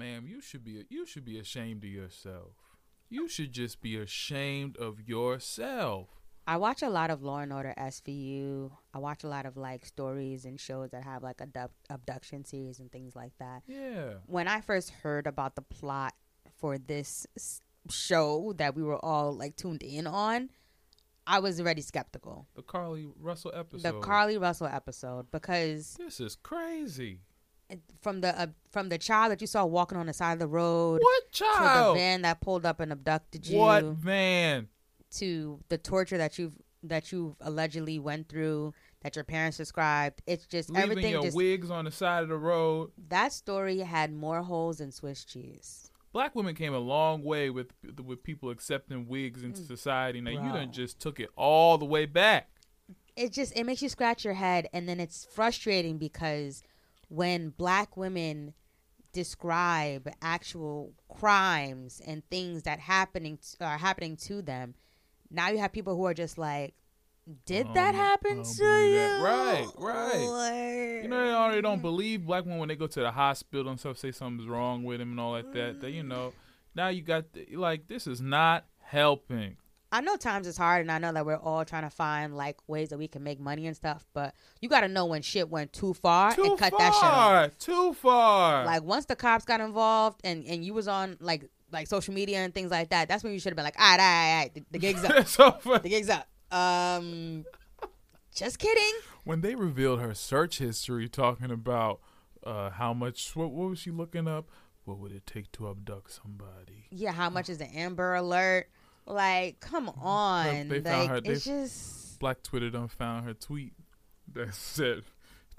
Ma'am, you should be you should be ashamed of yourself. You should just be ashamed of yourself. I watch a lot of Law and Order SVU. I watch a lot of like stories and shows that have like abduct- abduction series and things like that. Yeah. When I first heard about the plot for this show that we were all like tuned in on, I was already skeptical. The Carlee Russell episode. The Carlee Russell episode because This is crazy. From the uh, from the child that you saw walking on the side of the road What to child? the van that pulled up and abducted you What van? to the torture that you've that you've allegedly went through that your parents described. It's just Leaving everything your just wigs on the side of the road. that story had more holes than Swiss cheese. Black women came a long way with with people accepting wigs Mm. into society. Now you Bro. done just took it all the way back. It just it makes you scratch your head and then it's frustrating because when black women describe actual crimes and things that happening t- are happening to them, now you have people who are just like did I that happen to you? that. Right, right. Or- You know they already don't believe black women when they go to the hospital and stuff, say something's wrong with them and all like that. That you know, now you got the, like this is not helping. I know times is hard, and I know that we're all trying to find like ways that we can make money and stuff. But you got to know when shit went too far Too and cut that shit off. far, too far. Like once the cops got involved and and you was on like like social media and things like that, that's when you should have been like, all right, all right, all right, the, the gig's up, so the gig's up. Um, just kidding. when they revealed her search history, talking about uh, how much, what, what was she looking up? What would it take to abduct somebody? Yeah, how much is the Amber Alert? Like, come on, they like found her- it's they- just Black Twitter done found her tweet that said,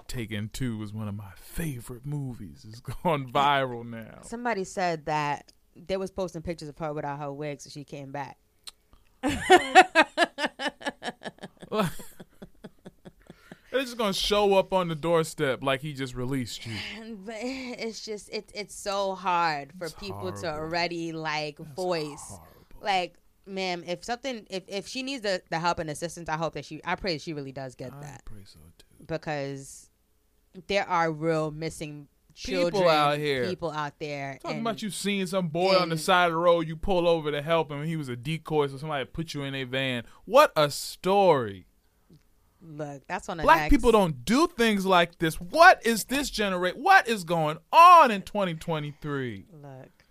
"Taken Two was one of my favorite movies. It's gone viral now." somebody said that they was posting pictures of her without her wig, so she came back. They're just gonna show up on the doorstep like he just released you. But it's just it, it's so hard for It's people to already like voice horrible. like ma'am if something if, if she needs the, the help and assistance i hope that she i pray she really does get that. I that pray so too. because there are real missing People out here. people out there Talking and about you seeing some boy on the side of the road, you pull over to help him. He was a decoy, so somebody put you in a van. What a story! look that's on Black next- people don't do things like this. What is this generate? What is going on in 2023? look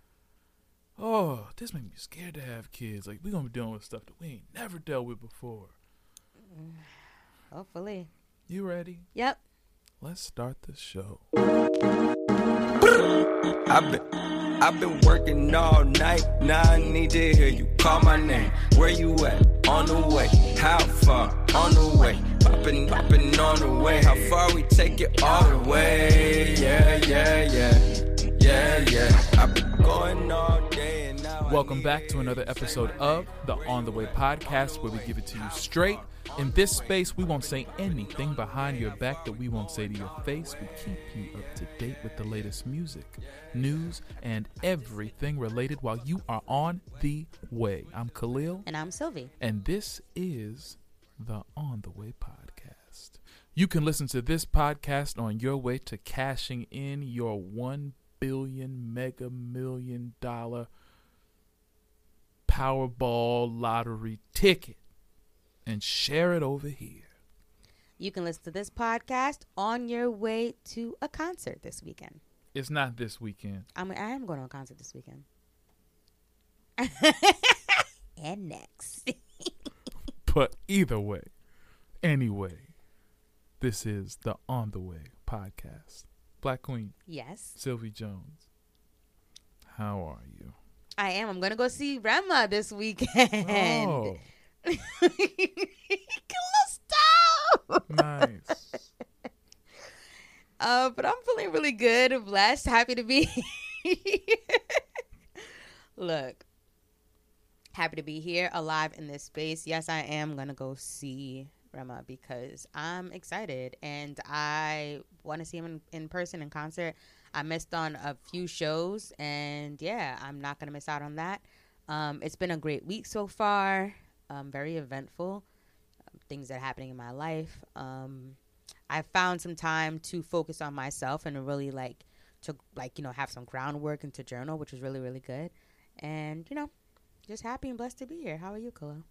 Oh, this made me scared to have kids. Like we gonna be dealing with stuff that we ain't never dealt with before. hopefully You ready? yep Let's start the show. I've been, I've been working all night. Now I need to hear you call my name. Where you at? On the way. How far? On the way. Popping, popping on the way. How far we take it all the way? Yeah, yeah, yeah. Yeah, yeah. I've been going all Welcome back to another episode of the On the Way podcast, where we give it to you straight. In this space, we won't say anything behind your back that we won't say to your face. We keep you up to date with the latest music, news, and everything related while you are on the way. I'm Kahlil, and i'm Sylvee and this is the On the Way podcast. You can listen to this podcast on your way to cashing in your 1 billion mega million dollar Powerball lottery ticket and share it over here. you can listen to this podcast on your way to a concert this weekend It's not this weekend. i mean i am going to a concert this weekend and next But either way, anyway, this is the On the Way podcast. Black Queen, yes Sylvee Jones. How are you? I am. I'm gonna go see Rema this weekend. Oh, nice. Uh, but I'm feeling really good, blessed, happy to be Look, happy to be here alive in this space. Yes, I am going to go see Rema because I'm excited and I want to see him in, in person in concert. I missed on a few shows and yeah, I'm not to miss out on that. Um, it's been a great week so far, um, very eventful. Um, things that are happening in my life. Um, I found some time to focus on myself and really like to like you know have some groundwork and to journal, which was really really good. And you know, just happy and blessed to be here. How are you, Kahlil?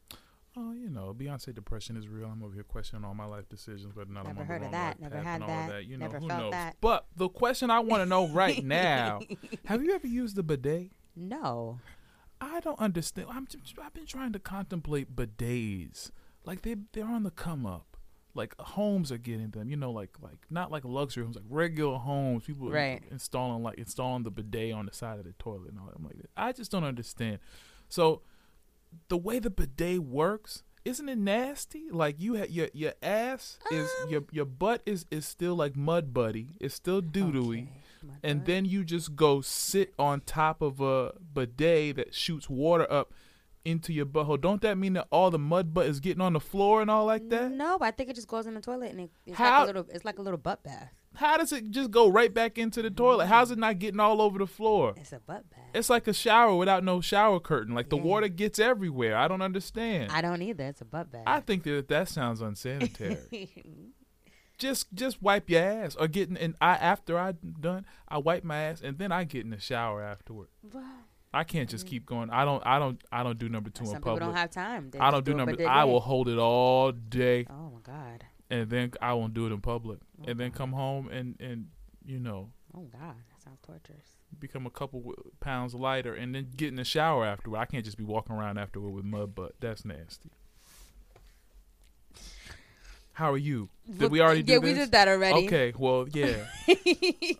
Oh, you know, Beyonce depression is real. I'm over here questioning all my life decisions, but not Never heard of that. Never had that. that. You know, Never who felt knows? that. But the question I want to know right now: Have you ever used the bidet? No. I don't understand. I'm I've been trying to contemplate bidets. Like they they're on the come up. Like homes are getting them. You know, like like not like luxury homes, like regular homes. People Right. installing like installing the bidet on the side of the toilet and all that. I'm like, I just don't understand. So the way the bidet works. Isn't it nasty? Like you, ha- your your ass is Um. your your butt is is still like mud buddy. It's still doodooey Okay. And God. then you just go sit on top of a bidet that shoots water up into your butthole. Don't that mean that all the mud butt is getting on the floor and all like that? No, I think it just goes in the toilet and it, it's How- like a little. It's like a little butt bath. How does it just go right back into the toilet? How's it not getting all over the floor? It's a butt bath. It's like a shower without no shower curtain. Like the Yeah. water gets everywhere. I don't understand. I don't either. It's a butt bath. I think that that sounds unsanitary. just just wipe your ass or getting and I after I done I wipe my ass and then I get in the shower afterward. I can't just keep going. I don't. I don't. I don't do number two Some in people public. don't have time. They I don't do it number. I will hold it all day, Oh my god. And then I won't do it in public, and then come home and and you know Oh god. That sounds torturous. become a couple pounds lighter, and then get in the shower afterward. I can't just be walking around afterward with mud butt. That's nasty. How are you? Did we already do Yeah, this? we did that already. Okay, well, yeah.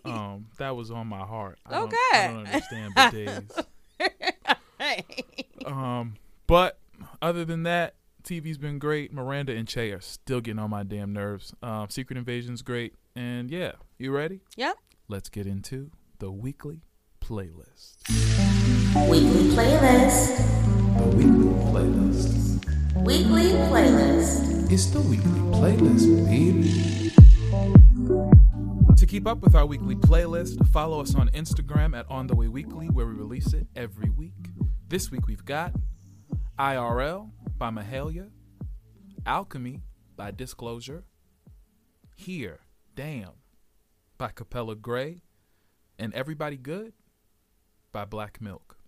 um, that was on my heart. I don't, I don't understand bidets. Um, but other than that, TV's been great. Miranda and Che are still getting on my damn nerves. Um, Secret Invasion's great, and yeah, you ready? Yep. Let's get into the weekly playlist. Weekly playlist. The weekly playlist. Weekly playlist. It's the weekly playlist, baby. To keep up with our weekly playlist, follow us on Instagram at On The Way Weekly, where we release it every week. This week we've got IRL by Mahalia, Alchemy by Disclosure, Here, Damn by Capella Grey, and Everybody Good by Black Milk.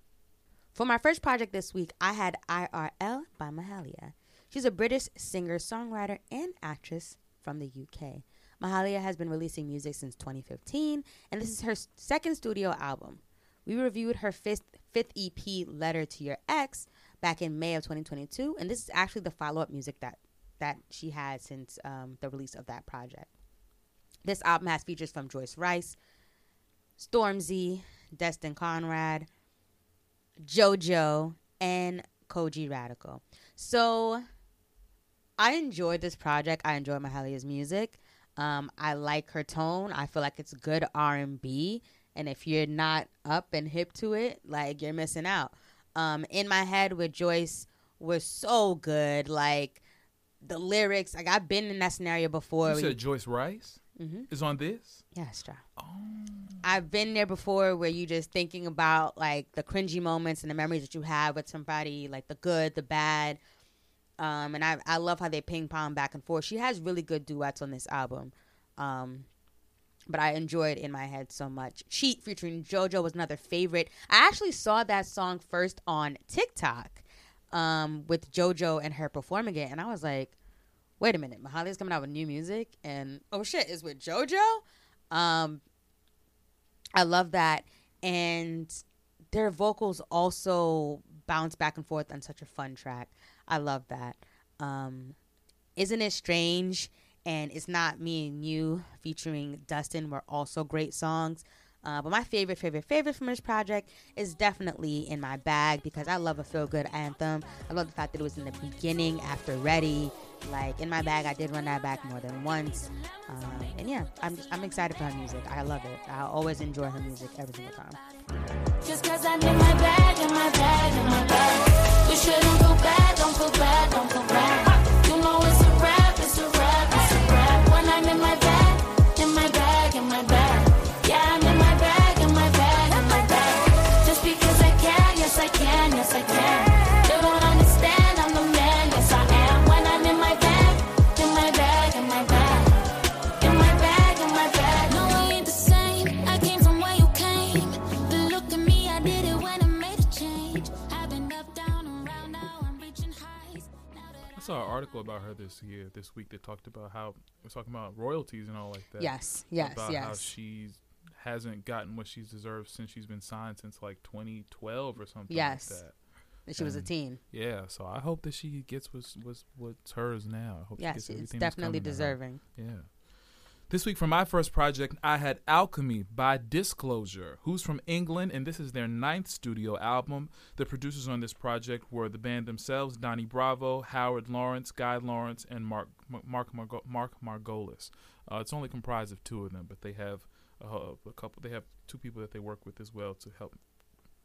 For my first project this week, I had IRL by Mahalia. She's a British singer, songwriter, and actress from the UK. Mahalia has been releasing music since 2015, and this is her second studio album. We reviewed her fifth, fifth EP, Letter to Your Ex, back in May of 2022, and this is actually the follow up music that, that she had since um, the release of that project. This album has features from Joyce Wrice, Stormzy, Destin Conrad, JoJo, and Kojey Radical. So I enjoyed this project. I enjoy Mahalia's music. Um, I like her tone. I feel like it's good R and B. And if you're not up and hip to it, like you're missing out. Um, in my head with Joyce was so good. Like the lyrics, like I've been in that scenario before. You said Joyce Wrice Mhm. is on this? yeah, Stra. I've been there before where you just thinking about like the cringy moments and the memories that you have with somebody, like the good, the bad. Um, and I I love how they ping pong back and forth. She has really good duets on this album. Um, but I enjoyed in my head so much. Cheat featuring JoJo was another favorite. I actually saw that song first on TikTok um, with JoJo and her performing it, and I was like, wait a minute, Mahalia's coming out with new music, and oh shit, is with JoJo. Um, I love that, and their vocals also bounce back and forth on such a fun track. I love that. Um, Isn't it strange? And it's not me and you featuring Destin were also great songs. Uh, but my favorite, favorite, favorite from this project is definitely in my bag because I love a feel good anthem. I love the fact that it was in the beginning after Ready. Like in my bag, I did run that back more than once. Um, and yeah, I'm just, I'm excited for her music. I love it. I always enjoy her music every single time. Just cause I'm in my bag, in my bag, in my bag. Shouldn't feel bad, don't feel bad, don't feel bad. This year, this week, that talked about how was talking about royalties and all like that. Yes, yes, about how she hasn't gotten what she's deserved since she's been signed since like 2012 or something Yes. like that. That she was a teen. Yeah, so I hope that she gets what's what's what's hers now. I hope she Yes, gets everything definitely coming to her. deserving. Yeah. This week for my first project, I had Alchemy by Disclosure, who's from England, and this is their ninth studio album. The producers on this project were the band themselves, Donnie Bravo, Howard Lawrence, Guy Lawrence, and Mark Mark Mark Margolis. Uh, it's only comprised of two of them, but they have uh, a couple. They have two people that they work with as well to help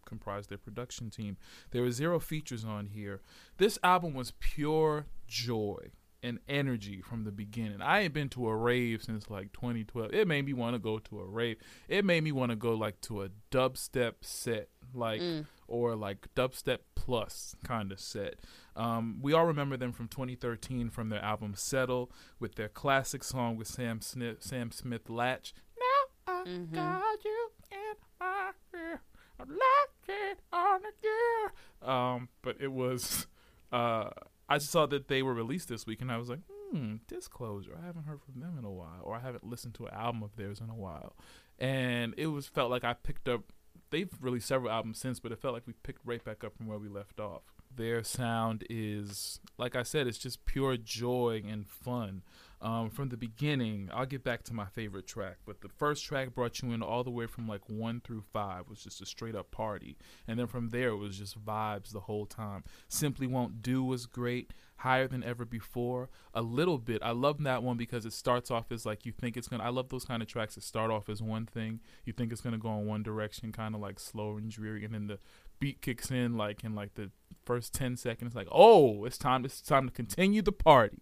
comprise their production team. There were zero features on here. This album was pure joy and energy from the beginning. I ain't been to a rave since like 2012. It made me want to go to a rave. It made me want to go like to a dubstep set, like or like dubstep plus kind of set. Um, we all remember them from 2013 from their album Settle with their classic song with Sam Smith, Sam Smith Latch. Now I got you in my ear. I'm locking on the gear. Um, but it was, uh, I just saw that they were released this week, and I was like, hmm, Disclosure. I haven't heard from them in a while, or I haven't listened to an album of theirs in a while, and it was felt like I picked up. They've released several albums since, but it felt like we picked right back up from where we left off. Their sound is, like I said, it's just pure joy and fun. Um, from the beginning, I'll get back to my favorite track, but the first track brought you in all the way from like one through five was just a straight up party, and then from there it was just vibes the whole time. Simply Won't Do was great, higher than ever before. A little bit, I love that one because it starts off as like you think it's gonna. I love those kind of tracks that start off as one thing, you think it's gonna go in one direction, kind of like slow and dreary, and then the beat kicks in like in like the first 10 seconds like oh it's time it's time to continue the party.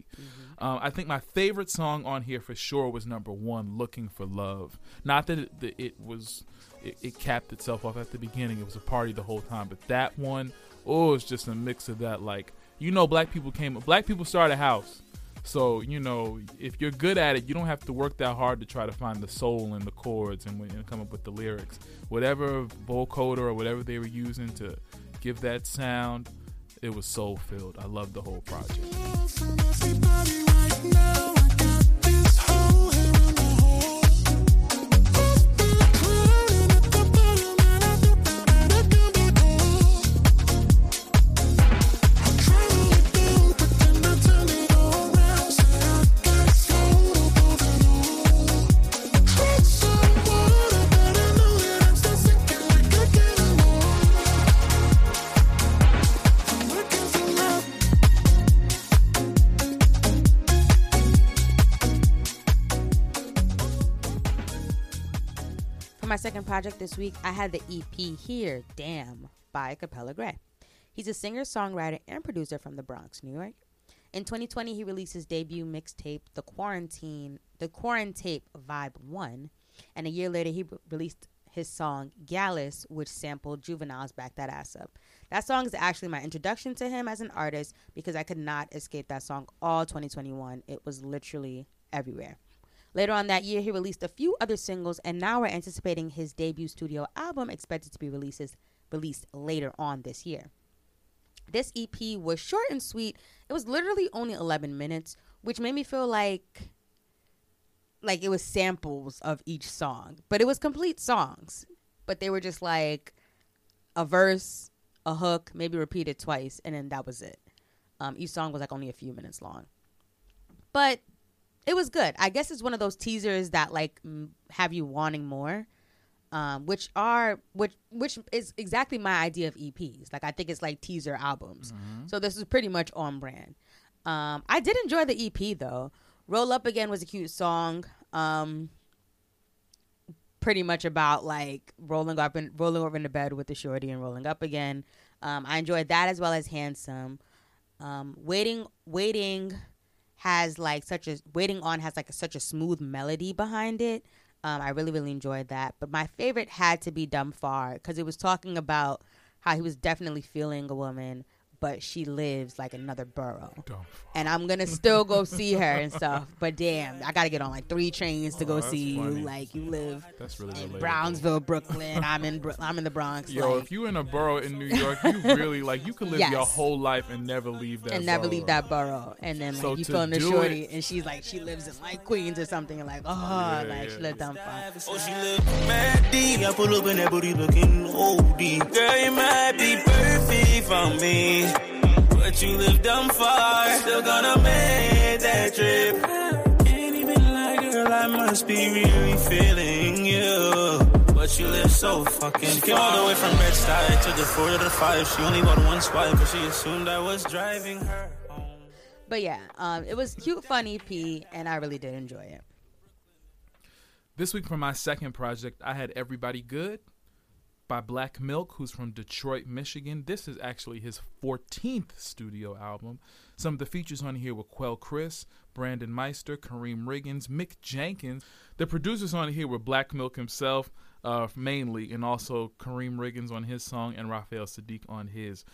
Um, i think my favorite song on here for sure was number one looking for love. Not that it, that it was it, it capped itself off at the beginning it was a party the whole time but that one oh it's just a mix of that like you know black people came black people started a house so you know, if you're good at it, you don't have to work that hard to try to find the soul in the chords and, and come up with the lyrics. Whatever vocoder or whatever they were using to give that sound, it was soul filled. I love the whole project. Project this week, I had the EP Here, Damn, by Capella Grey. He's a singer, songwriter, and producer from the Bronx, New York. In 2020, he released his debut mixtape, The Quarantine, The Quarantape Vibe 1, and a year later, he re- released his song Gyalis, which sampled Juvenile's Back That Ass Up. That song is actually my introduction to him as an artist because I could not escape that song all 2021. It was literally everywhere. Later on that year, he released a few other singles, and now we're anticipating his debut studio album expected to be releases, released later on this year. This EP was short and sweet. It was literally only 11 minutes, which made me feel like like it was samples of each song, but it was complete songs. But they were just like a verse, a hook, maybe repeated twice, and then that was it. Um, each song was like only a few minutes long, but it was good. I guess it's one of those teasers that like m- have you wanting more. um, which are which which is exactly my idea of EPs. Like I think it's like teaser albums. So this is pretty much on brand. Um, I did enjoy the EP though. Roll Up Again was a cute song. Um, pretty much about like rolling up and rolling over into bed with the shorty and rolling up again. Um, I enjoyed that as well as Handsome. Um, waiting, waiting has like such a waiting on has like a, such a smooth melody behind it. Um, I really really enjoyed that. But my favorite had to be Dumb Far because it was talking about how he was definitely feeling a woman, but she lives like another borough. And I'm gonna still go see her and stuff. But damn, I gotta get on like three trains to go Oh, that's see funny. you. Like you live That's really in relatable. Brownsville, Brooklyn. I'm in Bro- I'm in the Bronx. Yo, like, if you in a borough in New York, you really like you could live your whole life and never leave that. and never borough. leave that borough. And then like So you to feeling the do shorty, it- and she's like she lives in like Queens or something, and like oh, Yeah, like she yeah. lived down far. Oh, she look mad deep. I pull up and that booty looking OD. Girl, you might be perfect for me. But you live dumb far. Still gonna make that trip. Can't even lie, girl. I must be really feeling you. But you live so fucking She came all the way from Bed-Stuy to the four to the five. She only bought one swipe, but she assumed I was driving her home. But yeah, um, it was cute, fun EP, and I really did enjoy it. This week for my second project, I had Everybody Good by Black Milk, who's from Detroit, Michigan. This is actually his 14th studio album. Some of the features on here were Quelle Chris, Brandon Meister, Karriem Riggins, Mick Jenkins. The producers on here were Black Milk himself, uh, mainly, and also Karriem Riggins on his song and Raphael Saadiq on his.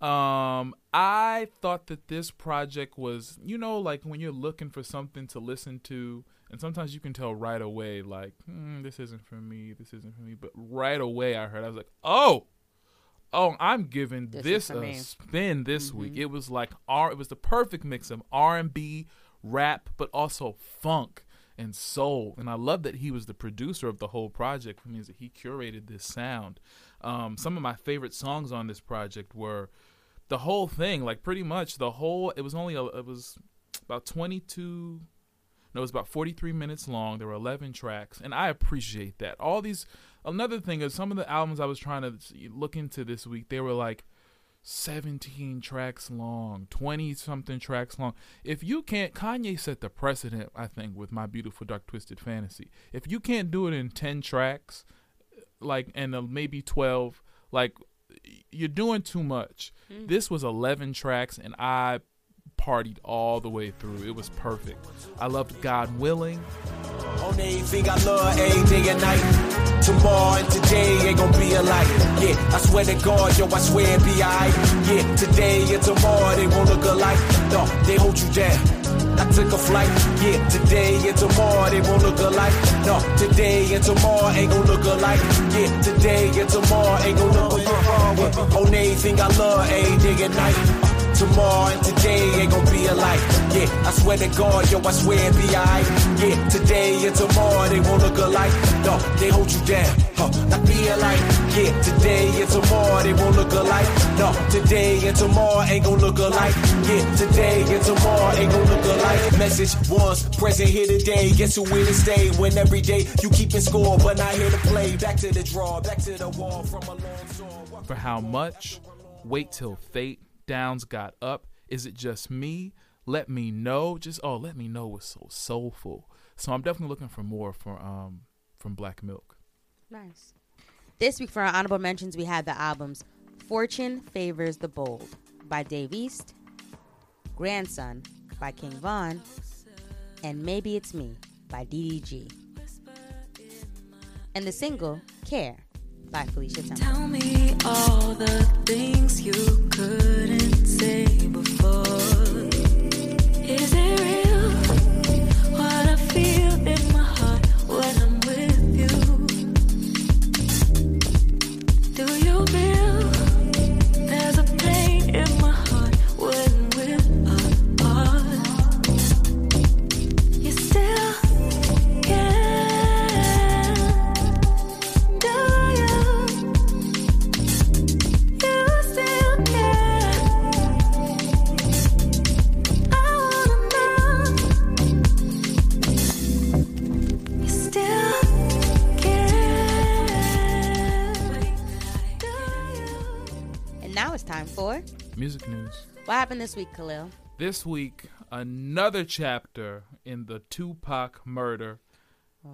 Um, I thought that this project was, you know, like when you're looking for something to listen to, and sometimes you can tell right away, like, hmm, this isn't for me, this isn't for me. But right away, I heard, I was like, oh, oh, I'm giving This this, a me. spin this week. It was like R, it was the perfect mix of R and B, rap, but also funk and soul. And I love that he was the producer of the whole project. It means that he curated this sound. Um, some of my favorite songs on this project were the whole thing, like pretty much the whole. It was only a, it was about twenty two. No, it was about 43 minutes long. There were 11 tracks, and I appreciate that. All these. Another thing is some of the albums I was trying to look into this week, they were like 17 tracks long, 20 something tracks long. If you can't, Kanye set the precedent, I think, with My Beautiful Dark Twisted Fantasy. If you can't do it in 10 tracks, like, and uh, maybe 12, like, you're doing too much. This was 11 tracks, and I partied all the way through. It was perfect. I loved God Willing. On everything I love, every day and night. Tomorrow and today ain't gonna be alike. Yeah, I swear to God, yo, I swear it be alright. Yeah, today and tomorrow they won't look alike. No, they hold you down. I took a flight, yeah. Today and tomorrow they won't look alike. No, today and tomorrow ain't gonna look alike. Yeah, today and tomorrow ain't gonna look alike. Yeah, on everything I love, every day and night. Tomorrow and today ain't gonna be alike. Yeah, I swear to God, yo, I swear it be alright. Yeah, today and tomorrow they won't look alike. No, they hold you down. Huh, I be alike. Yeah, today and tomorrow they won't look alike. No, today and tomorrow ain't gonna look alike. Yeah, today and tomorrow ain't gonna look alike. Message once, present here today. Guess who to stay? When every day you keep keeping score, but not here to play. Back to the draw, back to the wall from a long saw. For how much? Wait till fate. Downs got up. Is it just me? Let me know. Just oh, let me know was so soulful. So I'm definitely looking for more for um from Black Milk. Nice. This week for our honorable mentions, we had the albums "Fortune Favors the Bold" by Dave East, "Grandson" by King Von, and "Maybe It's Me" by DDG. And the single "Care" Felicia. Tell me all the things you couldn't what this week, Kahlil. This week, another chapter in the Tupac murder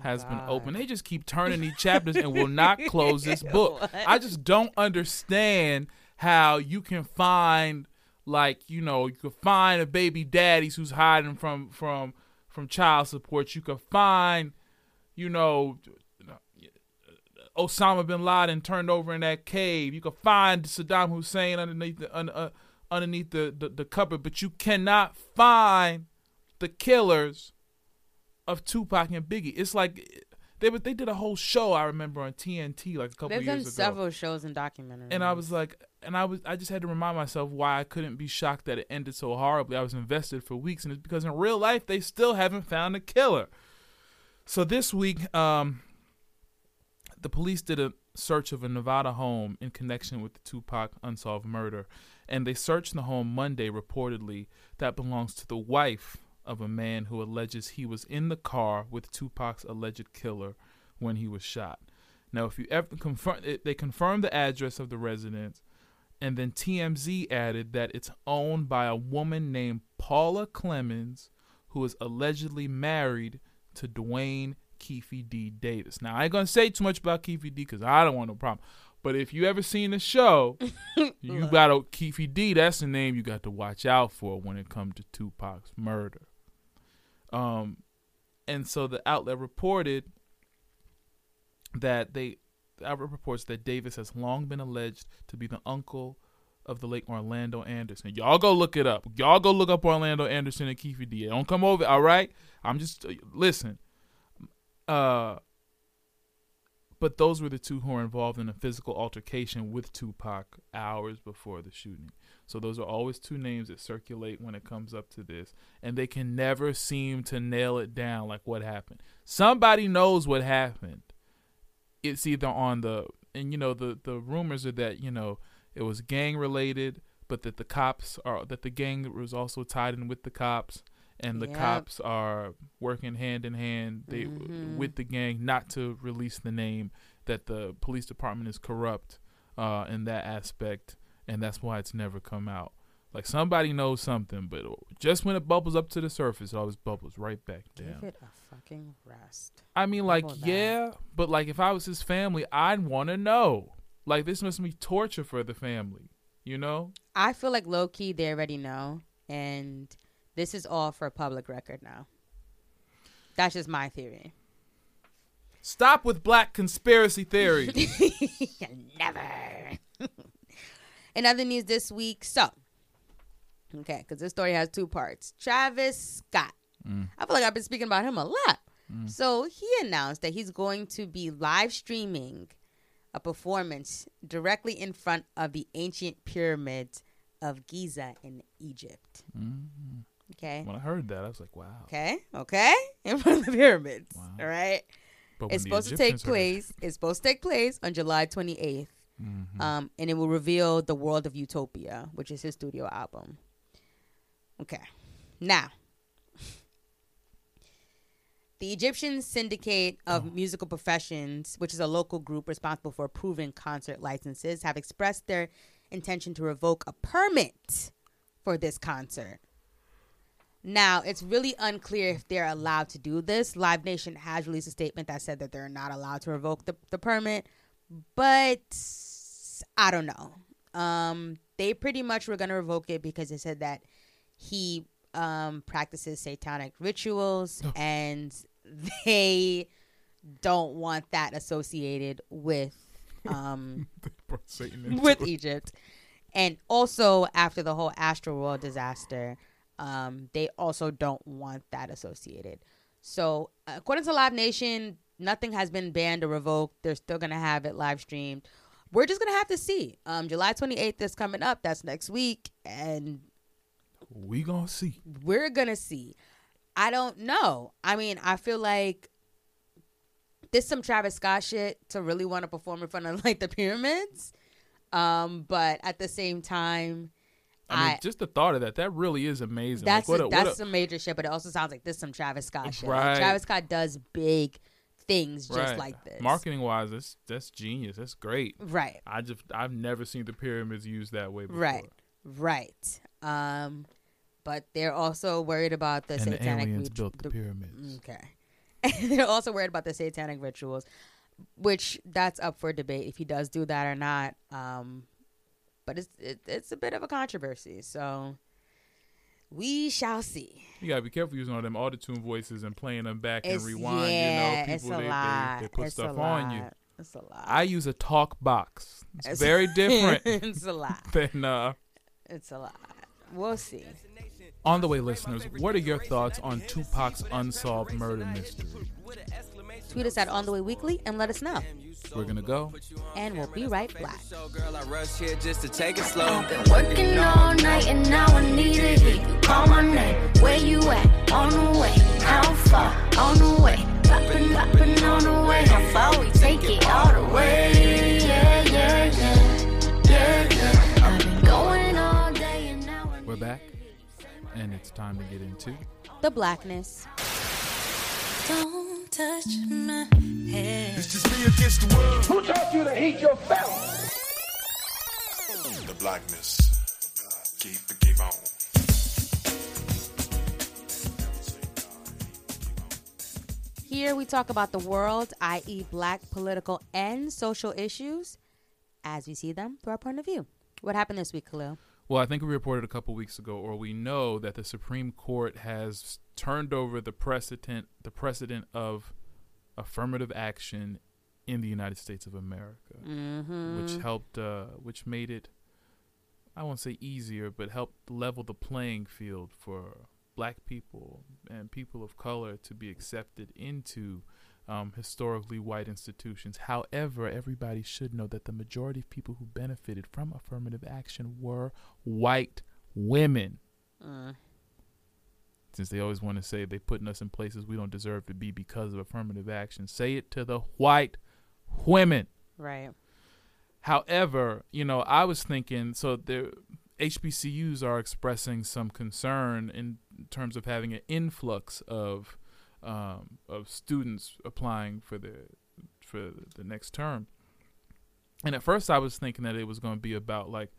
has been opened. They just keep turning these chapters and will not close this book. I just don't understand how you can find like, you know, you can find a baby daddies who's hiding from from from child support. You can find, you know, Osama bin Laden turned over in that cave. You can find Saddam Hussein underneath the uh, underneath the, the the cupboard, but you cannot find the killers of Tupac and Biggie. It's like they they did a whole show I remember on TNT like a couple They've done years ago. several shows and documentaries. And I was like, and I was, I just had to remind myself why I couldn't be shocked that it ended so horribly. I was invested for weeks, and it's because in real life they still haven't found the killer. So this week, um, the police did a search of a Nevada home in connection with the Tupac unsolved murder, and they searched the home Monday, reportedly that belongs to the wife of a man who alleges he was in the car with Tupac's alleged killer when he was shot. Now, if you ever confirm, it, they confirmed the address of the residence, and then TMZ added that it's owned by a woman named Paula Clemons, who is allegedly married to Duane Keefe D. Davis. Now, I ain't gonna say too much about Keefe D because I don't want no problem. But if you ever seen the show, you got a Keefe D. That's the name you got to watch out for when it comes to Tupac's murder. Um, and so the outlet reported that they the outlet reports that Davis has long been alleged to be the uncle of the late Orlando Anderson. Y'all go look it up. Y'all go look up Orlando Anderson and Keefe D. Don't come over, all right? I'm just uh, listen. Uh but those were the two who were involved in a physical altercation with Tupac hours before the shooting. So those are always two names that circulate when it comes up to this, and they can never seem to nail it down like what happened. Somebody knows what happened. It's either on the and you know the the rumors are that you know it was gang related, but that the cops are that the gang was also tied in with the cops, and the Yep. cops are working hand in hand they Mhm. with the gang not to release the name that the police department is corrupt uh, in that aspect, and that's why it's never come out. Like somebody knows something, but just when it bubbles up to the surface, it always bubbles right back down. Give it a fucking rest. I mean, like, yeah, but like, if I was his family, I'd want to know. Like, this must be torture for the family, you know? I feel like low key they already know, and this is all for public record now. That's just my theory. Stop with black conspiracy theories. Never. In other news this week, so okay, because this story has two parts. Travis Scott. Mm. I feel like I've been speaking about him a lot. Mm. So he announced that he's going to be live streaming a performance directly in front of the ancient pyramids of Giza in Egypt. Mm. Okay. when I heard that, I was like, wow. Okay. Okay. In front of the pyramids. Wow. All right. But It's supposed to take Egyptians place. It's supposed to take place on July 28th. Mhm. Um, and it will reveal the world of Utopia, which is his studio album. Okay. Now, the Egyptian Syndicate of Musical Professions, which is a local group responsible for approving concert licenses, have expressed their intention to revoke a permit for this concert. Now, it's really unclear if they're allowed to do this. Live Nation has released a statement that said that they're not allowed to revoke the, the permit, but I don't know. Um, they pretty much were going to revoke it because they said that he um, practices satanic rituals and they don't want that associated with um, Brought Satan into with. Egypt. And also after the whole Astro World disaster, um, they also don't want that associated. So according to Live Nation, nothing has been banned or revoked. They're still gonna have it live streamed. We're just gonna have to see. Um, July 28th is coming up. That's next week, and We gonna see. we're gonna see. I don't know. I mean, I feel like this some Travis Scott shit to really want to perform in front of like the pyramids. Um, but at the same time, I mean, I- just the thought of that, that really is amazing. that's like, what a, a, that's a, some major shit. But it also sounds like this some Travis Scott shit. Like, Travis Scott does big things just right. like this. Marketing wise, that's that's genius. That's great. Right. I just I've never seen the pyramids used that way before. Right. Right. Um, but they're also worried about the And the satanic aliens rit- built the pyramids. Okay. they're also worried about the satanic rituals, which that's up for debate if he does do that or not. Um, but it's it, it's a bit of a controversy, so we shall see. You gotta be careful using all them auto-tune voices and playing them back It's, and rewind. yeah, you know, it's people a they, lot. they, they put it's stuff on you. It's a lot. I use a talk box. It's, It's- very different it's a lot. than uh It's a lot. We'll see. On the way, listeners, what are your thoughts on Tupac's unsolved murder mystery? Tweet us at On the Way Weekly and let us know. We're gonna go. And we'll be right back. Girl, I rush here just to take it slow. I've been working all night and now I need to hear you call my name. Where you at? On the way. How far? On the way. Poppin', poppin' on the way. How far we take it all the way? Yeah, yeah, yeah. Yeah, yeah. I've been going all day and now We're back, and it's time to get into The blackness. Don't touch my head. It's just me against the world. Who taught you to hate your fellow? The blackness. Keep it, keep on. Here we talk about the world, i.e., black political and social issues, as we see them through our point of view. What happened this week, Kahlil? Well, I think we reported a couple weeks ago, or we know that the Supreme Court has turned over the precedent, the precedent of affirmative action in the United States of America, Mm-hmm. which helped, uh, which made it, I won't say easier, but helped level the playing field for black people and people of color to be accepted into um, historically white institutions. However, everybody should know that the majority of people who benefited from affirmative action were white women. Mm. Since they always want to say they're putting us in places we don't deserve to be because of affirmative action, say it to the white women. Right. However, you know, I was thinking so the HBCUs are expressing some concern in terms of having an influx of um, of students applying for the for the next term. And at first, I was thinking that it was going to be about like,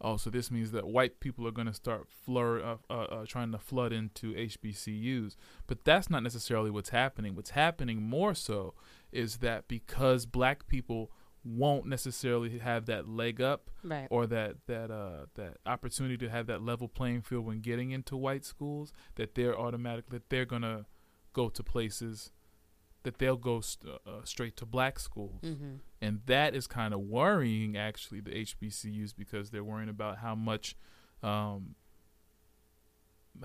oh, so this means that white people are going to start flur- uh, uh, uh, trying to flood into HBCUs. But that's not necessarily what's happening. What's happening more so is that because black people won't necessarily have that leg up Right. or that that uh that opportunity to have that level playing field when getting into white schools that they're automatic that they're gonna go to places that they'll go st- uh, straight to black schools Mm-hmm. and that is kind of worrying actually the HBCUs because they're worrying about how much um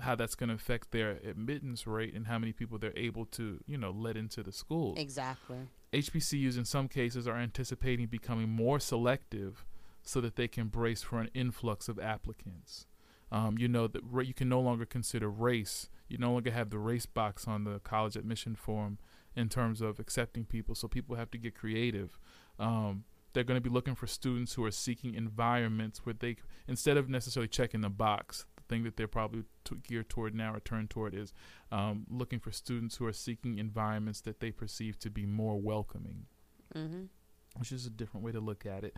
how that's going to affect their admittance rate and how many people they're able to you know let into the schools Exactly. HBCUs in some cases are anticipating becoming more selective so that they can brace for an influx of applicants. Um, you know that you can no longer consider race. You no longer have the race box on the college admission form in terms of accepting people. So people have to get creative. Um, they're going to be looking for students who are seeking environments where they, instead of necessarily checking the box, the thing that they're probably t- geared toward now or turned toward is um, looking for students who are seeking environments that they perceive to be more welcoming, Mm-hmm. which is a different way to look at it.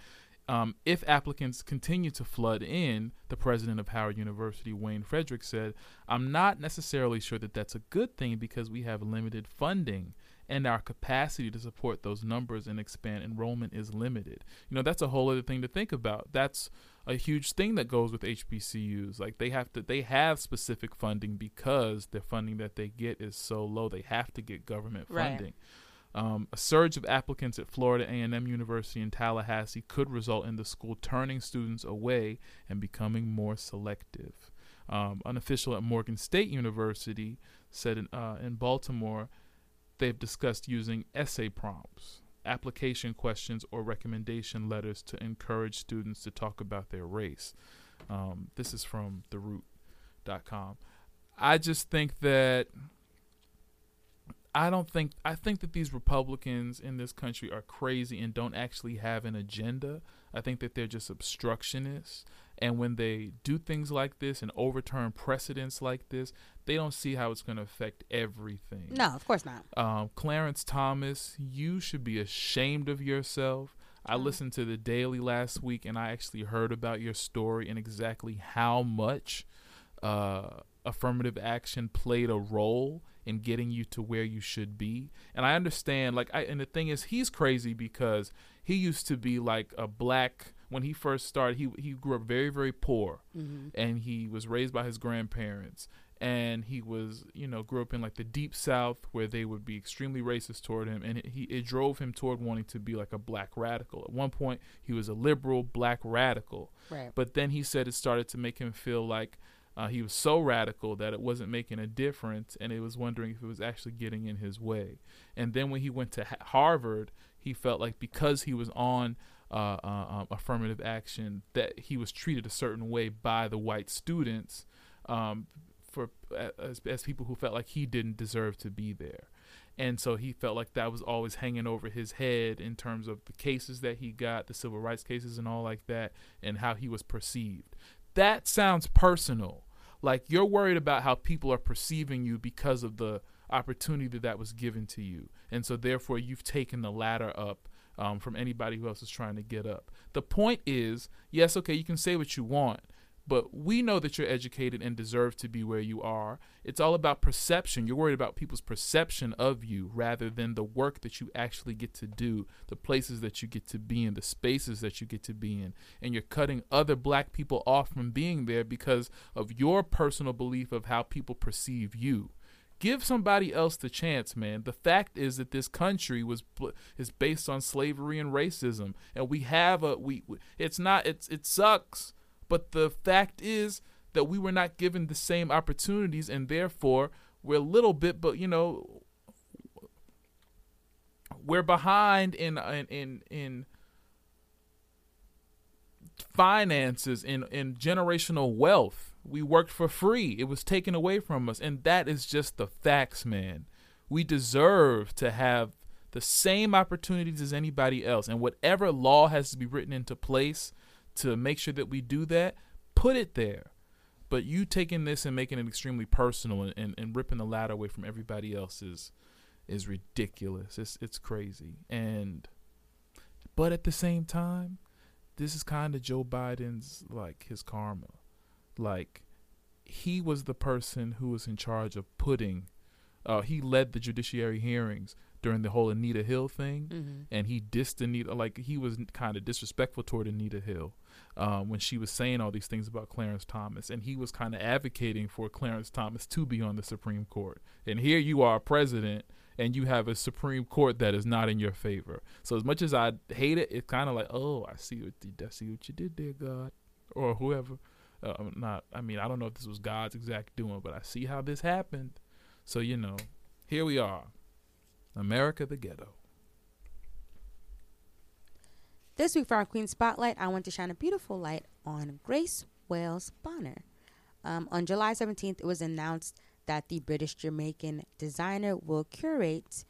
Um, if applicants continue to flood in, the president of Howard University, Wayne Frederick, said, I'm not necessarily sure that that's a good thing because we have limited funding and our capacity to support those numbers and expand enrollment is limited. You know, that's a whole other thing to think about. That's a huge thing that goes with HBCUs. Like they have to they have specific funding because the funding that they get is so low. They have to get government Right. Um, a surge of applicants at Florida A&M University in Tallahassee could result in the school turning students away and becoming more selective. Um, an official at Morgan State University said in, uh, in Baltimore they've discussed using essay prompts, application questions, or recommendation letters to encourage students to talk about their race. Um, this is from theroot.com. I just think that I don't think I think that these Republicans in this country are crazy and don't actually have an agenda. I think that they're just obstructionists And when they do things like this and overturn precedents like this, they don't see how it's going to affect everything. No, of course not. Um, Clarence Thomas, you should be ashamed of yourself. I listened to the Daily last week and I actually heard about your story and exactly how much uh, affirmative action played a role in getting you to where you should be. And I understand, like, I, and the thing is, he's crazy because he used to be like a black. When he first started, he he grew up very very poor, mm-hmm. and he was raised by his grandparents. And he was, you know, grew up in like the deep south where they would be extremely racist toward him, and it, he it drove him toward wanting to be like a black radical. At one point, he was a liberal black radical, Right. but then he said it started to make him feel like uh, he was so radical that it wasn't making a difference, and it was wondering if it was actually getting in his way. And then when he went to ha- Harvard, he felt like because he was on uh, uh, um, affirmative action, that he was treated a certain way by the white students um, for as, as people who felt like he didn't deserve to be there. And so he felt like that was always hanging over his head in terms of the cases that he got, the civil rights cases and all like that, and how he was perceived. That sounds personal. Like you're worried about how people are perceiving you because of the opportunity that was given to you. And so therefore you've taken the ladder up um, from anybody who else is trying to get up. The point is, yes, okay, you can say what you want, but we know that you're educated and deserve to be where you are. It's all about perception. You're worried about people's perception of you rather than the work that you actually get to do, the places that you get to be in, the spaces that you get to be in. And you're cutting other black people off from being there because of your personal belief of how people perceive you. Give somebody else the chance, man. The fact is that this country was is based on slavery and racism, and we have a we. It's not. It's it sucks, but the fact is that we were not given the same opportunities, and therefore we're a little bit. But you know, we're behind in in in, in finances in in generational wealth. We worked for free. It was taken away from us, and that is just the facts, man. We deserve to have the same opportunities as anybody else, and whatever law has to be written into place to make sure that we do that, put it there. But you taking this and making it extremely personal and, and, and ripping the ladder away from everybody else is is ridiculous. It's it's crazy. And but at the same time, this is kind of Joe Biden's like his karma. Like he was the person who was in charge of putting uh he led the judiciary hearings during the whole Anita Hill thing and he dissed Anita like he was kind of disrespectful toward Anita Hill um, when she was saying all these things about Clarence Thomas and he was kind of advocating for Clarence Thomas to be on the Supreme Court. And here you are president and you have a Supreme Court that is not in your favor. So as much as I hate it it's kind of like oh I see what you, I see what you did there God or whoever. Uh, I'm not I mean I don't know if this was God's exact doing but I see how this happened. So you know here we are America the ghetto This week for our Queen Spotlight, I want to shine a beautiful light on Grace Wales Bonner. Um, on July 17th, it was announced that the British Jamaican designer will curate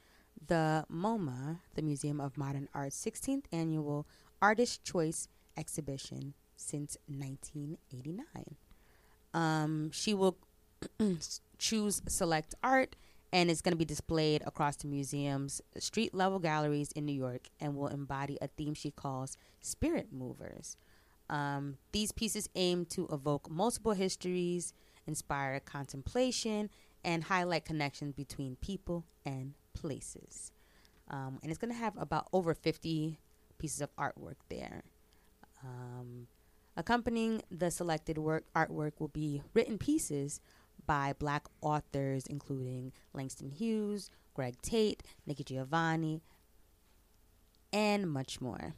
the MoMA, the Museum of Modern Art's 16th annual Artist Choice exhibition since 1989. Um, she will choose select art and it's going to be displayed across the museum's street level galleries in New York and will embody a theme she calls spirit movers. Um, these pieces aim to evoke multiple histories, inspire contemplation, and highlight connections between people and places. Um, and it's going to have about over 50 pieces of artwork there. Um, accompanying the selected work artwork will be written pieces by black authors including Langston Hughes, Greg Tate, Nikki Giovanni, and much more.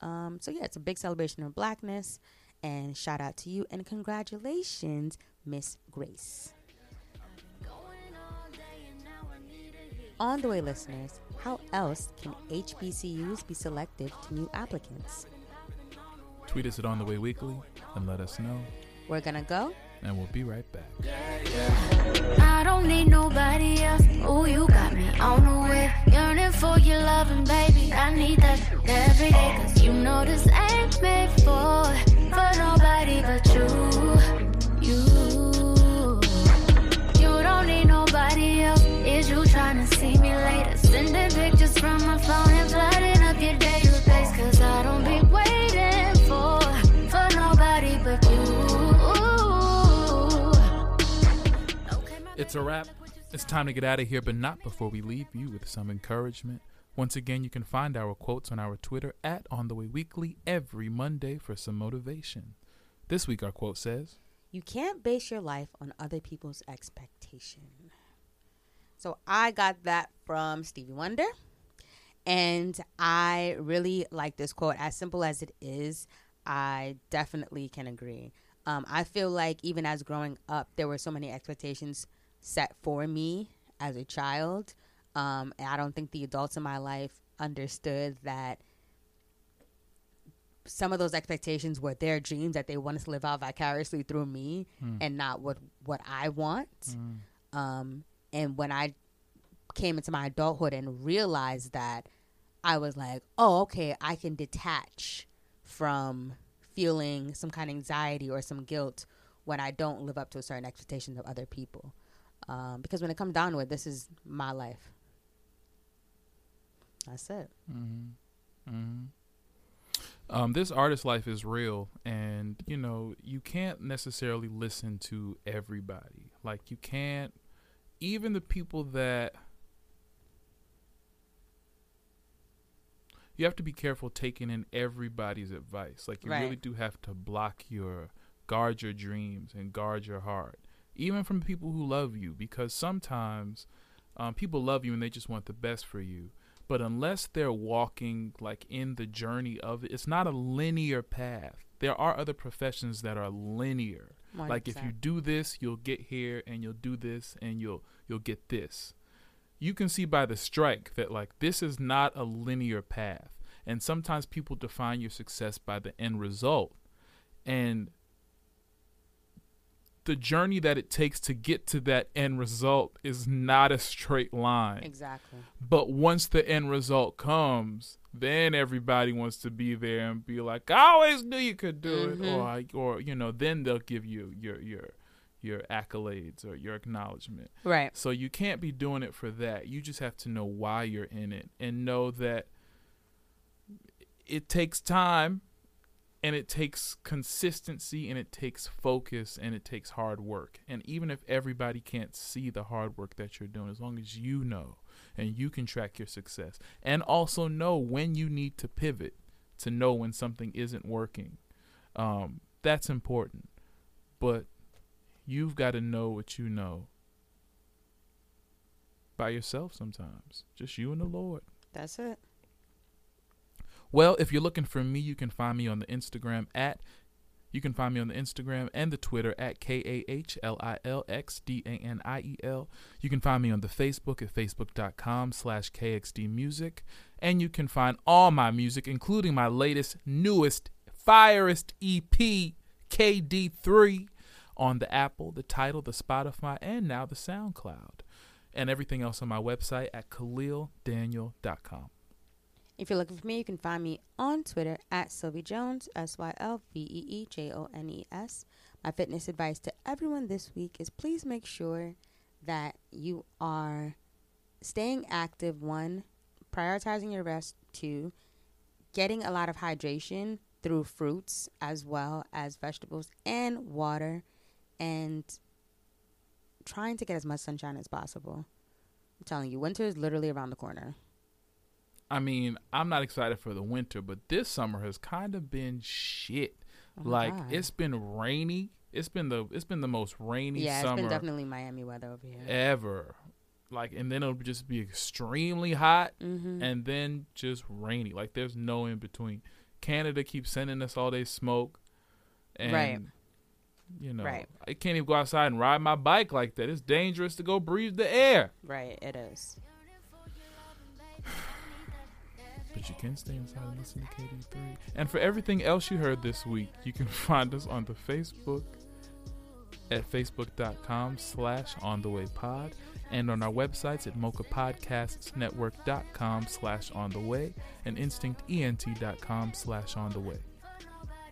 Um, so yeah, it's a big celebration of blackness and shout out to you and congratulations, Miss Grace. On the way, listeners, how else can HBCUs be selective to new applicants? tweet us at On The Way Weekly and let us know We're gonna go. And we'll be right back. I don't need nobody else. Oh, you got me on the way. Yearning for your loving, baby. I need that every day. Cause you know this ain't made for, for nobody but you. You. You don't need nobody else. Is you trying to see me later? Sending pictures from my phone and flooding up your day. It's a wrap. It's time to get out of here, but not before we leave you with some encouragement. Once again, you can find our quotes on our Twitter at On The Way Weekly every Monday for some motivation. This week, our quote says, You can't base your life on other people's expectation. So I got that from Stevie Wonder. And I really like this quote. As simple as it is, I definitely can agree. Um, I feel like even as growing up, there were so many expectations set for me as a child. Um, and I don't think the adults in my life understood that some of those expectations were their dreams that they wanted to live out vicariously through me and not what what I want. Um, and when I came into my adulthood and realized that, I was like, oh, okay, I can detach from feeling some kind of anxiety or some guilt when I don't live up to a certain expectations of other people. Um, because when it comes down to it, this is my life. That's it. um, This artist life is real, and you know, you can't necessarily listen to everybody. Like, you can't, even the people that you have to be careful taking in everybody's advice. Like you Right. really do have to block your guard your dreams and guard your heart, even from people who love you, because sometimes um, people love you and they just want the best for you. But unless they're walking like in the journey of it, it's not a linear path. There are other professions that are linear. Like if you do this, you'll get here, and you'll do this, and you'll you'll get this you can see by the strike that like this is not a linear path and sometimes people define your success by the end result and the journey that it takes to get to that end result is not a straight line Exactly. but once the end result comes then everybody wants to be there and be like i always knew you could do it mm-hmm. or I, or you know then they'll give you your your your accolades or your acknowledgement Right. so you can't be doing it for that. You just have to know why you're in it and know that it takes time and it takes consistency and it takes focus and it takes hard work. And even if everybody can't see the hard work that you're doing, as long as you know and you can track your success and also know when you need to pivot to know when something isn't working, um, that's important. But you've got to know what you know by yourself sometimes. Just you and the Lord. That's it. Well, if you're looking for me, you can find me on the Instagram at you can find me on the Instagram and the Twitter at K A H L I L X D A N I E L. You can find me on the Facebook at facebook.com slash KXD Music. And you can find all my music, including my latest, newest, firest EP, KD3, on the Apple, the Tidal, the Spotify, and now the SoundCloud. And everything else on my website at KahlilDaniel.com. If you're looking for me, you can find me on Twitter at Sylvee Jones, S Y L V E E J O N E S. My fitness advice to everyone this week is please make sure that you are staying active, one, prioritizing your rest, two, getting a lot of hydration through fruits as well as vegetables and water, and trying to get as much sunshine as possible. I'm telling you, winter is literally around the corner. I mean, I'm not excited for the winter, but this summer has kind of been shit. Oh like God. it's been rainy. It's been the it's been the most rainy Yeah, summer it's been definitely Miami weather over here. ever. Like, and then it'll just be extremely hot, Mm-hmm. and then just rainy. Like, there's no in between. Canada keeps sending us all day smoke, and Right. you know, Right. I can't even go outside and ride my bike like that. It's dangerous to go breathe the air. Right, it is. But you can stay inside and listen to KD3. And for everything else you heard this week, you can find us on the Facebook at facebook.com slash on the way pod and on our websites at mochapodcastsnetwork.com slash on the way and instinctent.com slash on the way.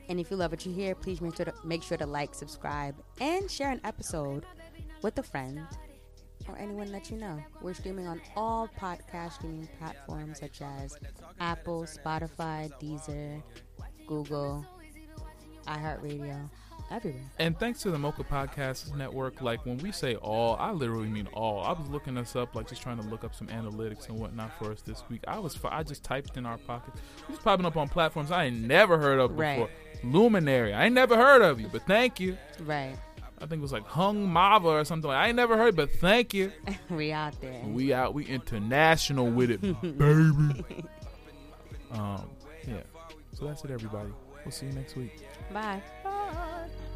And if you love what you hear, please make sure to make sure to like, subscribe, and share an episode with a friend or anyone that you know. We're streaming on all podcast streaming platforms such as Apple, Spotify, Deezer, Google, iHeartRadio, everywhere. And thanks to the Mocha Podcasts Network, like when we say all, I literally mean all. I was looking us up, like just trying to look up some analytics and whatnot for us this week. I was, I just typed in our pockets. It's popping up on platforms I ain't never heard of before. Right. Luminary, I ain't never heard of you, but thank you. Right. I think it was like Hung Mava or something. like I ain't never heard, but thank you. we out there. We out, we international with it, baby. um, yeah. So that's it, everybody. We'll see you next week. Bye.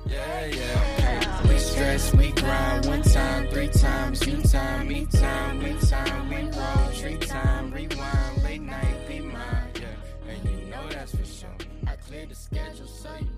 Yeah, yeah. We stress, we grind one time, three times, you time, me time, we time, we roll, tree time, rewind, late night, be mine, yeah. And you know that's for sure. I cleared the schedule so you